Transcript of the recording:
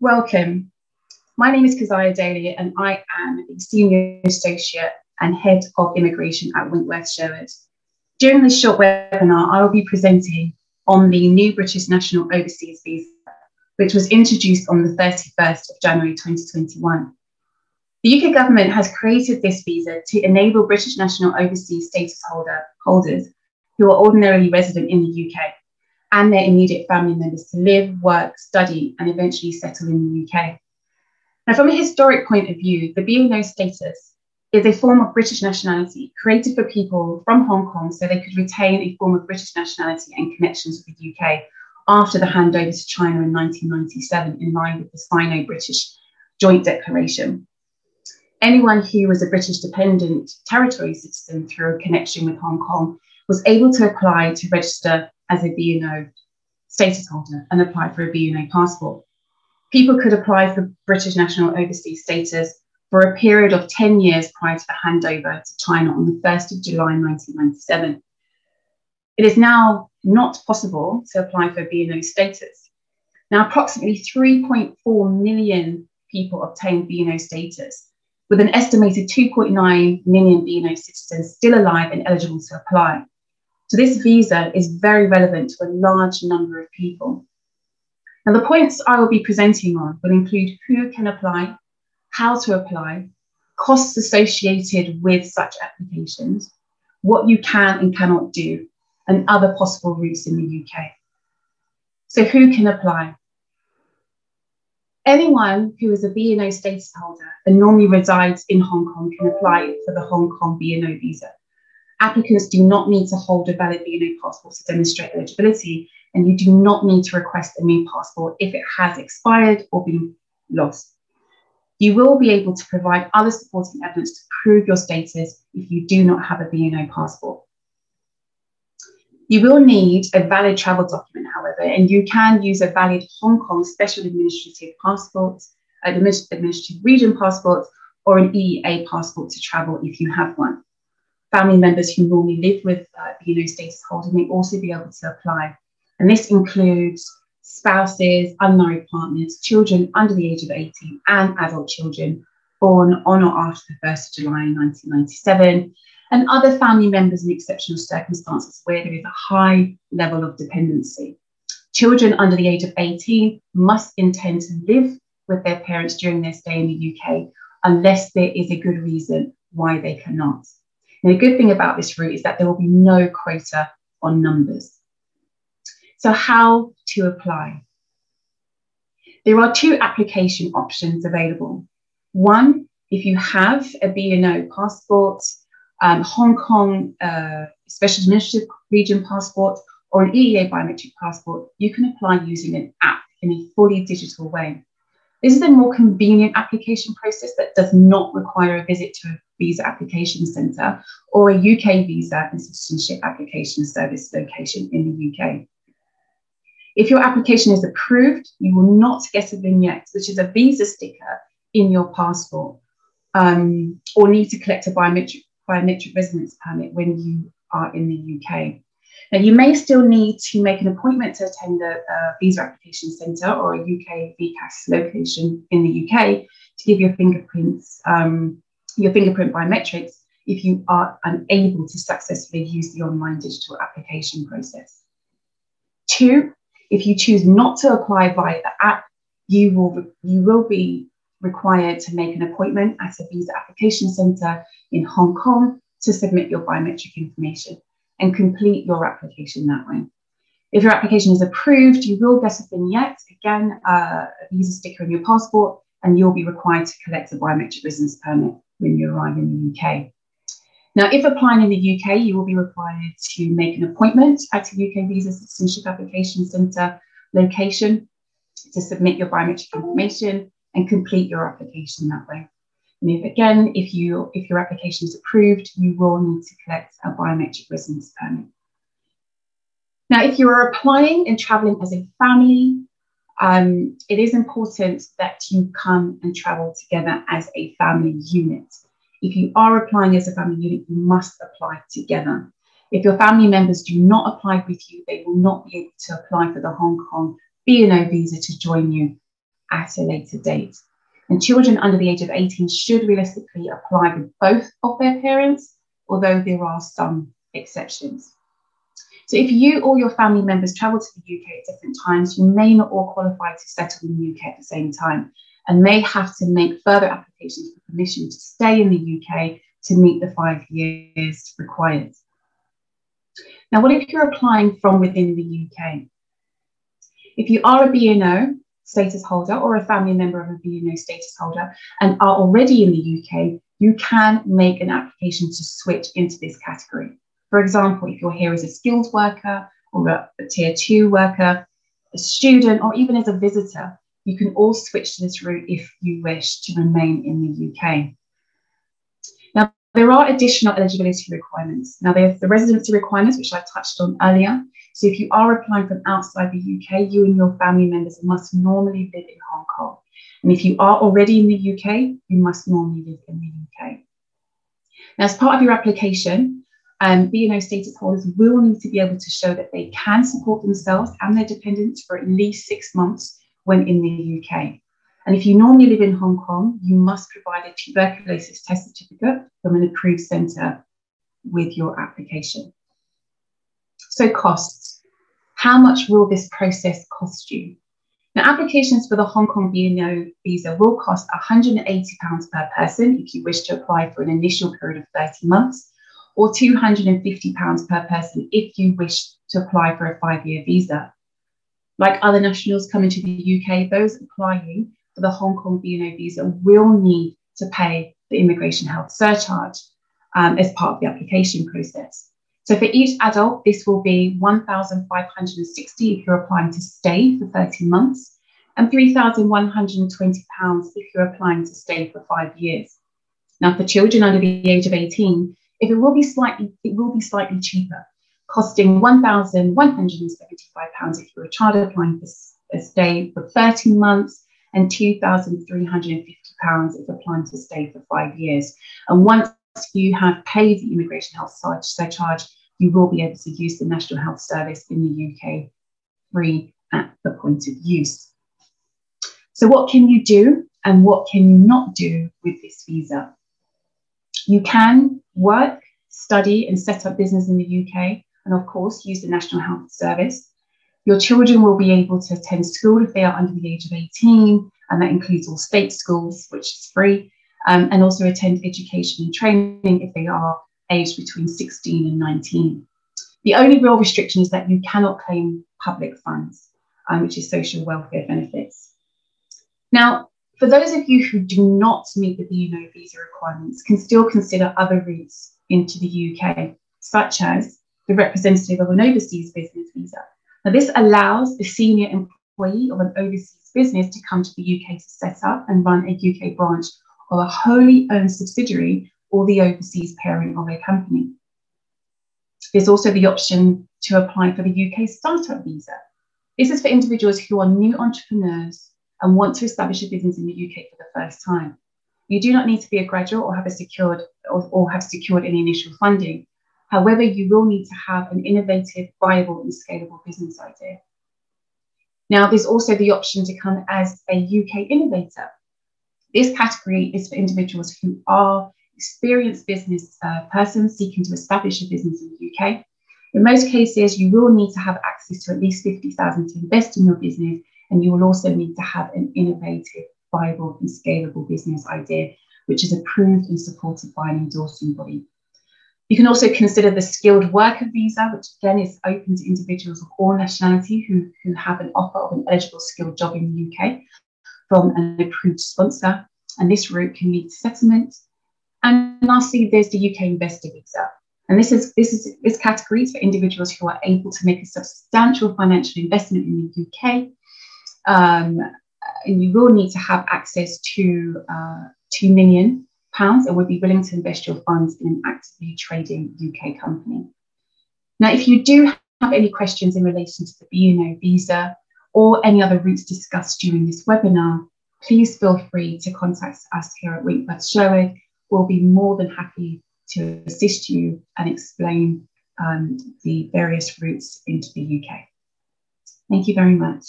Welcome. My name is Keziah Daly, and I am the Senior Associate and Head of Immigration at Winkworth Sherwood. During this short webinar, I will be presenting on the new British National Overseas Visa, which was introduced on the 31st of January 2021. The UK government has created this visa to enable British national overseas status holder, holders who are ordinarily resident in the UK and their immediate family members to live, work, study, and eventually settle in the UK. Now, from a historic point of view, the BNO status is a form of British nationality created for people from Hong Kong so they could retain a form of British nationality and connections with the UK after the handover to China in 1997, in line with the Sino British Joint Declaration. Anyone who was a British dependent territory citizen through a connection with Hong Kong was able to apply to register as a BNO status holder and apply for a BNO passport. People could apply for British national overseas status for a period of 10 years prior to the handover to China on the 1st of July 1997. It is now not possible to apply for BNO status. Now, approximately 3.4 million people obtained BNO status, with an estimated 2.9 million BNO citizens still alive and eligible to apply. So this visa is very relevant to a large number of people. Now the points I will be presenting on will include who can apply, how to apply, costs associated with such applications, what you can and cannot do, and other possible routes in the UK. So who can apply? Anyone who is a BNO status holder and normally resides in Hong Kong can apply for the Hong Kong BNO visa. Applicants do not need to hold a valid BNO passport to demonstrate eligibility, and you do not need to request a new passport if it has expired or been lost. You will be able to provide other supporting evidence to prove your status if you do not have a BNO passport. You will need a valid travel document, however, and you can use a valid Hong Kong Special Administrative Passport, Administrative Region Passport, or an EEA passport to travel if you have one family members who normally live with uh, BNO status holder may also be able to apply. And this includes spouses, unmarried partners, children under the age of 18, and adult children born on or after the 1st of July 1997, and other family members in exceptional circumstances where there is a high level of dependency. Children under the age of 18 must intend to live with their parents during their stay in the UK unless there is a good reason why they cannot. And the good thing about this route is that there will be no quota on numbers. So how to apply? There are two application options available. One, if you have a BNO passport, um, Hong Kong uh, Special Administrative Region passport, or an EEA biometric passport, you can apply using an app in a fully digital way. This is a more convenient application process that does not require a visit to a visa application centre or a UK visa and citizenship application service location in the UK. If your application is approved, you will not get a vignette, which is a visa sticker in your passport, um, or need to collect a biometric, biometric residence permit when you are in the UK. Now, you may still need to make an appointment to attend a, a visa application centre or a UK VCAS location in the UK to give your fingerprints, um, your fingerprint biometrics if you are unable to successfully use the online digital application process. Two, if you choose not to apply via the app, you will, you will be required to make an appointment at a visa application centre in Hong Kong to submit your biometric information and complete your application that way. If your application is approved, you will get a vignette, again, uh, a visa sticker in your passport, and you'll be required to collect a biometric residence permit when you arrive in the UK. Now, if applying in the UK, you will be required to make an appointment at a UK Visa Citizenship Application Centre location to submit your biometric information and complete your application that way. And if again, if you if your application is approved, you will need to collect a biometric residence permit. Now, if you are applying and traveling as a family, um, it is important that you come and travel together as a family unit. If you are applying as a family unit, you must apply together. If your family members do not apply with you, they will not be able to apply for the Hong Kong BNO visa to join you at a later date. And children under the age of 18 should realistically apply with both of their parents, although there are some exceptions. So if you or your family members travel to the UK at different times, you may not all qualify to settle in the UK at the same time and may have to make further applications for permission to stay in the UK to meet the five years required. Now, what if you're applying from within the UK? If you are a BNO status holder or a family member of a BNO status holder and are already in the UK, you can make an application to switch into this category. For example, if you're here as a skilled worker or a, a tier two worker, a student, or even as a visitor, you can all switch to this route if you wish to remain in the UK. Now, there are additional eligibility requirements. Now, there's the residency requirements, which I touched on earlier. So, if you are applying from outside the UK, you and your family members must normally live in Hong Kong. And if you are already in the UK, you must normally live in the UK. Now, as part of your application, um, BNO status holders will need to be able to show that they can support themselves and their dependents for at least six months when in the UK. And if you normally live in Hong Kong, you must provide a tuberculosis test certificate from an approved centre with your application. So, costs. How much will this process cost you? Now, applications for the Hong Kong BNO visa will cost £180 per person if you wish to apply for an initial period of 30 months, or £250 per person if you wish to apply for a five year visa. Like other nationals coming to the UK, those applying for the Hong Kong BNO visa will need to pay the immigration health surcharge um, as part of the application process. So for each adult, this will be 1,560 if you're applying to stay for 13 months, and 3,120 pounds if you're applying to stay for five years. Now, for children under the age of 18, if it will be slightly, it will be slightly cheaper costing £1,175 if you're a child applying for a stay for 13 months and £2,350 if applying to stay for five years. And once you have paid the immigration health surcharge, you will be able to use the National Health Service in the UK free at the point of use. So, what can you do and what can you not do with this visa? You can work, study, and set up business in the UK and of course use the National Health Service. Your children will be able to attend school if they are under the age of 18, and that includes all state schools, which is free, um, and also attend education and training if they are aged between 16 and 19. The only real restriction is that you cannot claim public funds, um, which is social welfare benefits. Now, for those of you who do not meet the BNO visa requirements, can still consider other routes into the UK, such as the representative of an overseas business visa. Now, this allows the senior employee of an overseas business to come to the UK to set up and run a UK branch of a wholly owned subsidiary or the overseas parent of a company. There's also the option to apply for the UK startup visa. This is for individuals who are new entrepreneurs and want to establish a business in the UK for the first time. You do not need to be a graduate or have secured or, or have secured any initial funding. However, you will need to have an innovative, viable, and scalable business idea. Now, there's also the option to come as a UK innovator. This category is for individuals who are experienced business uh, persons seeking to establish a business in the UK. In most cases, you will need to have access to at least 50,000 to invest in your business, and you will also need to have an innovative, viable, and scalable business idea, which is approved and supported by an endorsing body. You can also consider the skilled worker visa, which again is open to individuals of all nationality who, who have an offer of an eligible skilled job in the UK from an approved sponsor. And this route can lead to settlement. And lastly, there's the UK investor visa. And this is this is this category is for individuals who are able to make a substantial financial investment in the UK. Um, and you will need to have access to uh, two million pounds and would be willing to invest your funds in an actively trading UK company. Now, if you do have any questions in relation to the BNO visa or any other routes discussed during this webinar, please feel free to contact us here at Winkworth Sherwood. We'll be more than happy to assist you and explain um, the various routes into the UK. Thank you very much.